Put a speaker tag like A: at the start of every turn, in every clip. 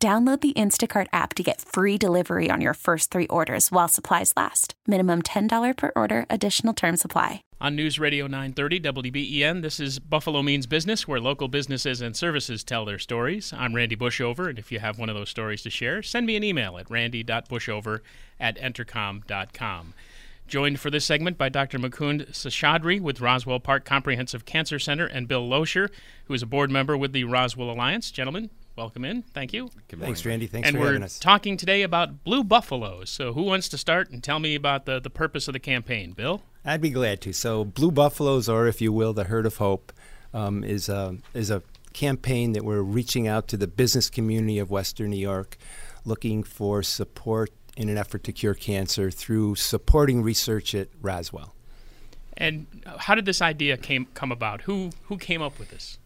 A: Download the Instacart app to get free delivery on your first three orders while supplies last. Minimum $10 per order, additional term supply.
B: On News Radio 930 WBEN, this is Buffalo Means Business, where local businesses and services tell their stories. I'm Randy Bushover, and if you have one of those stories to share, send me an email at randy.bushover at entercom.com. Joined for this segment by Dr. Mukund Seshadri with Roswell Park Comprehensive Cancer Center and Bill Loescher, who is a board member with the Roswell Alliance. Gentlemen, welcome in. Thank you.
C: Thanks, Randy. Thanks
B: and
C: for
B: we're talking today about blue buffaloes. So, who wants to start and tell me about the, the purpose of the campaign? Bill?
C: I'd be glad to. So, Blue Buffaloes, or if you will, the Herd of Hope, um, is a is a campaign that we're reaching out to the business community of Western New York, looking for support in an effort to cure cancer through supporting research at Roswell.
B: And how did this idea came come about? Who who came up with this?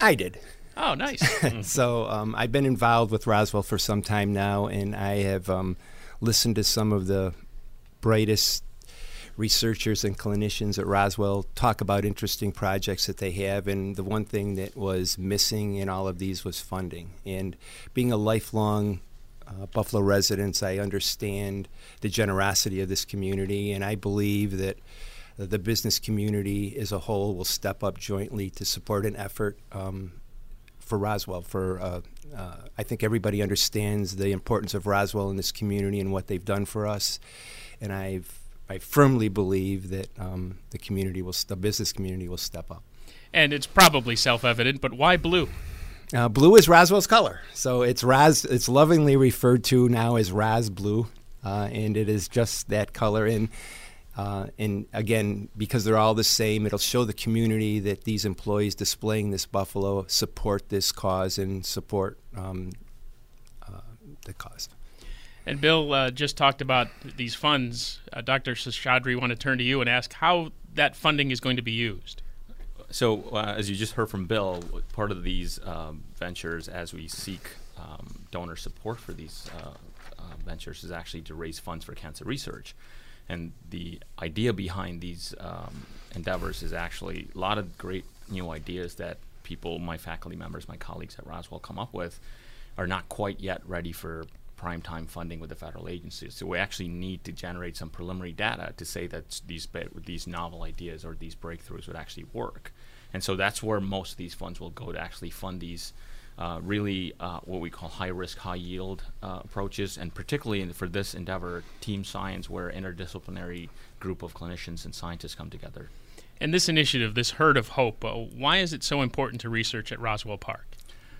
C: I did.
B: Oh, nice.
C: so um, I've been involved with Roswell for some time now, and I have um, listened to some of the brightest researchers and clinicians at Roswell talk about interesting projects that they have. And the one thing that was missing in all of these was funding. And being a lifelong uh, Buffalo resident, I understand the generosity of this community, and I believe that the business community as a whole will step up jointly to support an effort um, for Roswell. For uh, uh, I think everybody understands the importance of Roswell in this community and what they've done for us, and I've I firmly believe that um, the community will, the business community will step up.
B: And it's probably self-evident, but why blue?
C: Uh, blue is Roswell's color, so it's Raz. It's lovingly referred to now as Raz Blue, uh, and it is just that color. And uh, and again, because they're all the same, it'll show the community that these employees displaying this buffalo support this cause and support um, uh, the cause.
B: And Bill uh, just talked about these funds. Uh, Dr. Seshadri, want to turn to you and ask how that funding is going to be used.
D: So, uh, as you just heard from Bill, part of these um, ventures, as we seek um, donor support for these uh, uh, ventures, is actually to raise funds for cancer research. And the idea behind these um, endeavors is actually a lot of great new ideas that people, my faculty members, my colleagues at Roswell come up with, are not quite yet ready for prime time funding with the federal agencies. So we actually need to generate some preliminary data to say that these these novel ideas or these breakthroughs would actually work. And so that's where most of these funds will go to actually fund these uh, really uh, what we call high risk, high yield uh, approaches, and particularly in, for this endeavor, team science, where interdisciplinary group of clinicians and scientists come together.
B: And this initiative, this Herd of Hope, uh, why is it so important to research at Roswell Park?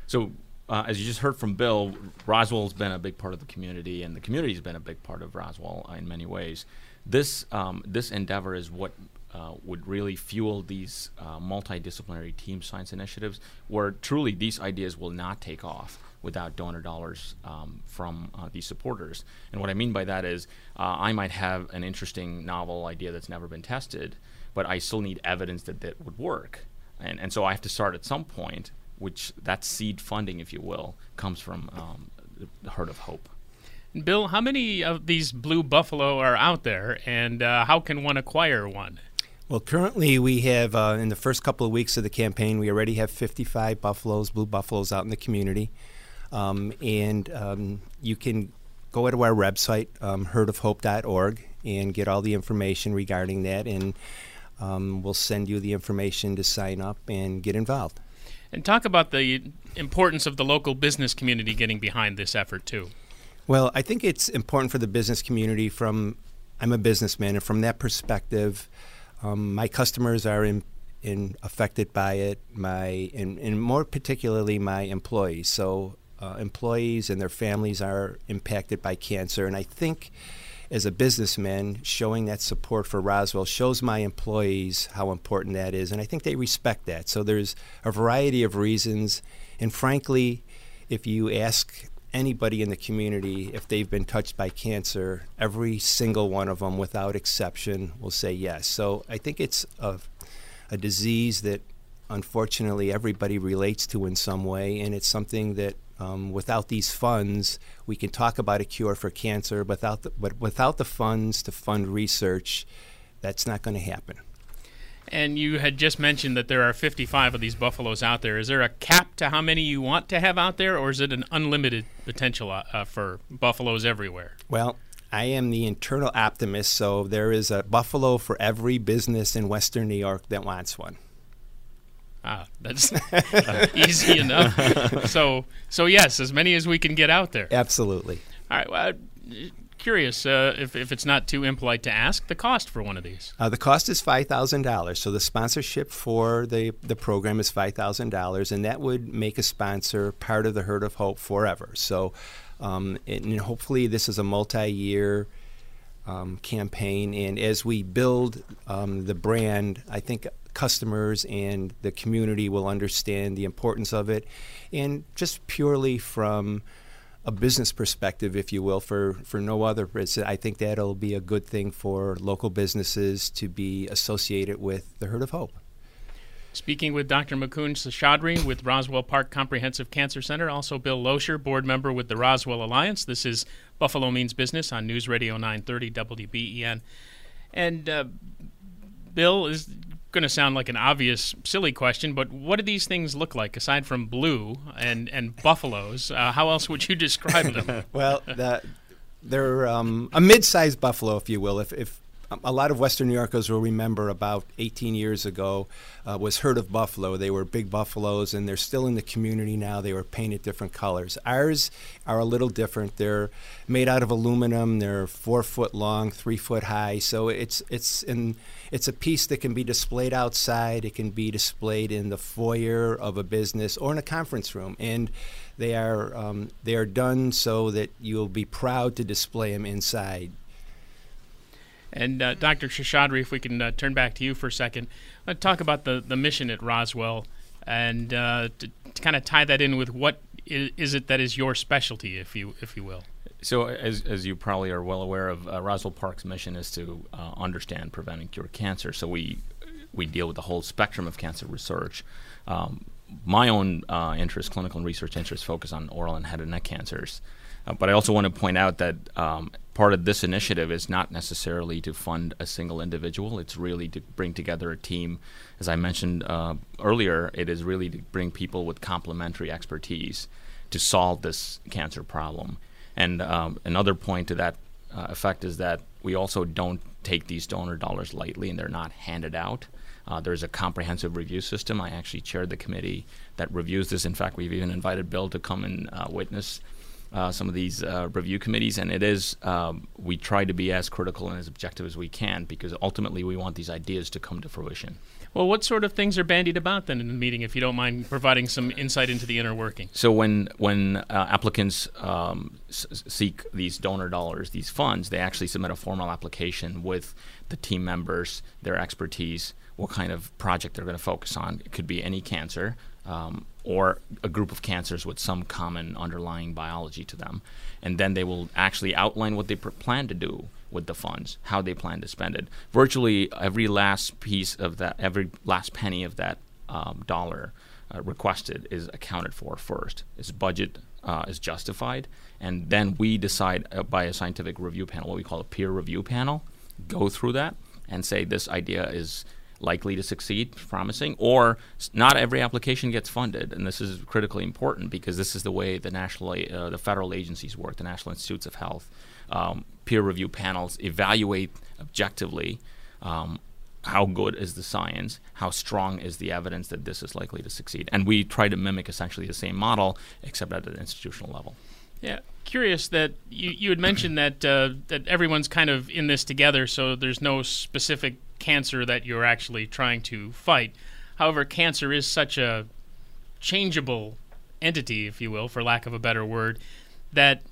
D: So, uh, as you just heard from Bill, Roswell's been a big part of the community, and the community's been a big part of Roswell in many ways. This um, this endeavor is what uh, would really fuel these uh, multidisciplinary team science initiatives, where truly these ideas will not take off without donor dollars um, from uh, these supporters. And what I mean by that is, uh, I might have an interesting novel idea that's never been tested, but I still need evidence that that would work. And, and so I have to start at some point, which that seed funding, if you will, comes from um, the Herd of Hope.
B: Bill, how many of these blue buffalo are out there, and uh, how can one acquire one?
C: Well, currently we have, uh, in the first couple of weeks of the campaign, we already have 55 buffaloes, blue buffaloes out in the community. Um, and um, you can go to our website, um, herdofhope.org, and get all the information regarding that. And um, we'll send you the information to sign up and get involved.
B: And talk about the importance of the local business community getting behind this effort, too.
C: Well, I think it's important for the business community from, I'm a businessman, and from that perspective, um, my customers are in, in affected by it. My and, and more particularly my employees. So uh, employees and their families are impacted by cancer, and I think as a businessman, showing that support for Roswell shows my employees how important that is, and I think they respect that. So there's a variety of reasons, and frankly, if you ask anybody in the community, if they've been touched by cancer, every single one of them, without exception, will say yes. So I think it's a, a disease that unfortunately everybody relates to in some way, and it's something that um, without these funds, we can talk about a cure for cancer, without the, but without the funds to fund research, that's not going to happen.
B: And you had just mentioned that there are 55 of these buffaloes out there. Is there a cap to how many you want to have out there, or is it an unlimited potential uh, uh, for buffaloes everywhere?
C: Well, I am the internal optimist, so there is a buffalo for every business in Western New York that wants one.
B: Ah, that's easy enough. so, so yes, as many as we can get out there.
C: Absolutely.
B: All right. Well, curious uh, if, if it's not too impolite to ask the cost for one of these.
C: Uh, the cost is five thousand dollars. So the sponsorship for the the program is five thousand dollars, and that would make a sponsor part of the Herd of Hope forever. So, um, and hopefully, this is a multi-year. Um, campaign, and as we build um, the brand, I think customers and the community will understand the importance of it, and just purely from a business perspective, if you will, for, for no other reason. I think that'll be a good thing for local businesses to be associated with the Herd of Hope.
B: Speaking with Dr. Mukund Seshadri with Roswell Park Comprehensive Cancer Center, also Bill Loescher, board member with the Roswell Alliance. This is Buffalo Means Business on News Radio 930 WBEN. And uh, Bill, is going to sound like an obvious, silly question, but what do these things look like aside from blue and and buffaloes? Uh, how else would you describe them?
C: well, the, they're um, a mid-sized buffalo, if you will. If, if a lot of Western New Yorkers will remember about 18 years ago uh, was herd of buffalo. They were big buffaloes, and they're still in the community now. They were painted different colors. Ours are a little different. They're made out of aluminum. They're four foot long, three foot high. So it's it's in it's a piece that can be displayed outside. It can be displayed in the foyer of a business or in a conference room, and they are um, they are done so that you'll be proud to display them inside.
B: And uh, Dr. Seshadri, if we can uh, turn back to you for a second, uh, talk about the, the mission at Roswell and uh, to, to kind of tie that in with what is, it that is your specialty, if you if you will.
D: So, as, as you probably are well aware of, uh, Roswell Park's mission is to uh, understand, prevent, and cure cancer. So we we deal with the whole spectrum of cancer research. Um, my own interest, clinical and research interests, focus on oral and head and neck cancers. Uh, but I also want to point out that um, part of this initiative is not necessarily to fund a single individual. It's really to bring together a team. As I mentioned uh, earlier, it is really to bring people with complementary expertise to solve this cancer problem. And um, another point to that uh, effect is that we also don't take these donor dollars lightly and they're not handed out. Uh, there's a comprehensive review system. I actually chaired the committee that reviews this. In fact, we've even invited Bill to come and uh, witness uh, some of these uh, review committees, and it is um, we try to be as critical and as objective as we can because ultimately we want these ideas to come to fruition.
B: Well, what sort of things are bandied about then in the meeting, if you don't mind providing some insight into the inner working?
D: So when when uh, applicants um, s- seek these donor dollars, these funds, they actually submit a formal application with the team members, their expertise, what kind of project they're going to focus on. It could be any cancer um, or a group of cancers with some common underlying biology to them. And then they will actually outline what they plan to do with the funds, how they plan to spend it. Virtually every last piece of that, every last penny of that um, dollar uh, requested is accounted for first. Its budget uh, is justified, and then we decide uh, by a scientific review panel, what we call a peer review panel, go through that and say this idea is likely to succeed, promising, or not every application gets funded. And this is critically important because this is the way the national, uh, the federal agencies work, the National Institutes of Health. Um, peer review panels evaluate objectively um, how good is the science, how strong is the evidence that this is likely to succeed. And we try to mimic essentially the same model, except at an institutional level.
B: Yeah, curious that you, you had mentioned that uh, that everyone's kind of in this together, so there's no specific cancer that you're actually trying to fight. However, cancer is such a changeable entity, if you will, for lack of a better word, that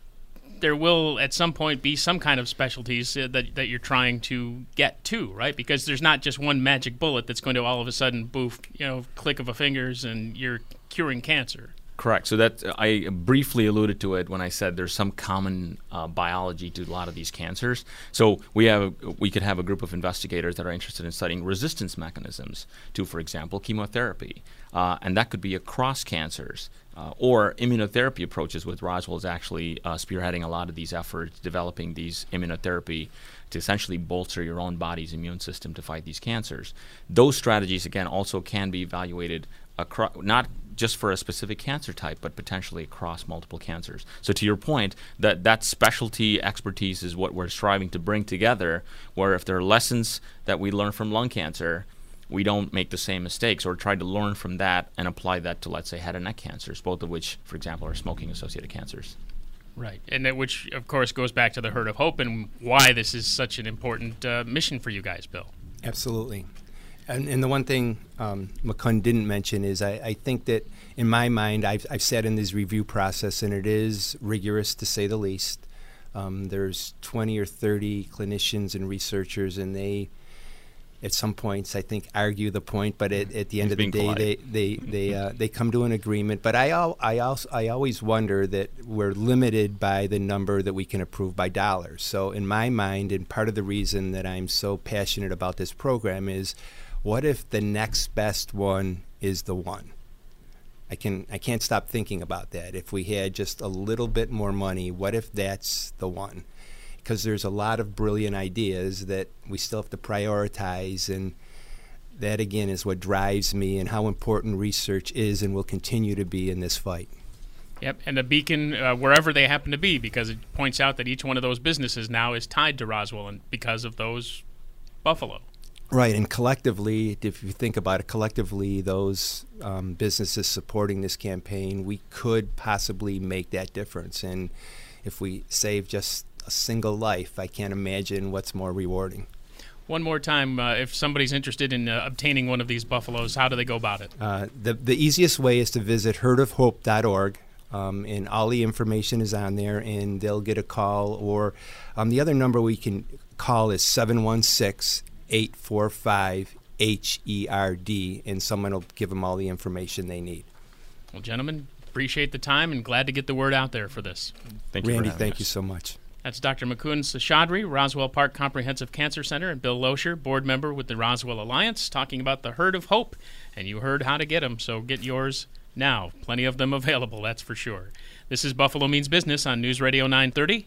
B: there will at some point be some kind of specialties uh, that, that you're trying to get to, right? Because there's not just one magic bullet that's going to all of a sudden boof, you know, click of a fingers and you're curing cancer.
D: Correct. So that I briefly alluded to it when I said there's some common uh, biology to a lot of these cancers. So we have we could have a group of investigators that are interested in studying resistance mechanisms to, for example, chemotherapy, uh, and that could be across cancers. Uh, or immunotherapy approaches, with Roswell is actually uh, spearheading a lot of these efforts, developing these immunotherapy to essentially bolster your own body's immune system to fight these cancers. Those strategies, again, also can be evaluated across, not just for a specific cancer type, but potentially across multiple cancers. So to your point, that that specialty expertise is what we're striving to bring together. Where if there are lessons that we learn from lung cancer, we don't make the same mistakes or try to learn from that and apply that to let's say head and neck cancers, both of which, for example, are smoking associated cancers.
B: Right, and that, which of course goes back to the herd of hope and why this is such an important uh, mission for you guys, Bill.
C: Absolutely. And, and the one thing um, Mukund didn't mention is I, I, think that in my mind, I've, I've sat in this review process and it is rigorous to say the least. Um, there's 20 or 30 clinicians and researchers, and they, at some points, I think, argue the point. But at, at the end
D: He's
C: of the day, they they they, uh, they come to an agreement. But I al- I also I always wonder that we're limited by the number that we can approve by dollars. So in my mind, and part of the reason that I'm so passionate about this program is what if the next best one is the one? I can I can't stop thinking about that. If we had just a little bit more money, what if that's the one? Because there's a lot of brilliant ideas that we still have to prioritize and that again is what drives me and how important research is and will continue to be in this fight.
B: Yep, and a beacon uh, wherever they happen to be, because it points out that each one of those businesses now is tied to Roswell, and because of those buffalo.
C: Right, and collectively, if you think about it, collectively, those um, businesses supporting this campaign, we could possibly make that difference. And if we save just a single life, I can't imagine what's more rewarding.
B: One more time, uh, if somebody's interested in uh, obtaining one of these buffaloes, how do they go about it?
C: Uh, the, the easiest way is to visit herdofhope.org. Um, and all the information is on there, and they'll get a call. Or um, the other number we can call is 716 845 HERD, and someone will give them all the information they need.
B: Well, gentlemen, appreciate the time and glad to get the word out there for this.
D: Thank
C: you,
D: Randy.
C: thank
D: us.
C: you so much.
B: That's Dr. Mukund Seshadri, Roswell Park Comprehensive Cancer Center, and Bill Loescher, board member with the Roswell Alliance, talking about the herd of hope. And you heard how to get them, so get yours now. Plenty of them available, that's for sure. This is Buffalo Means Business on News Radio 930,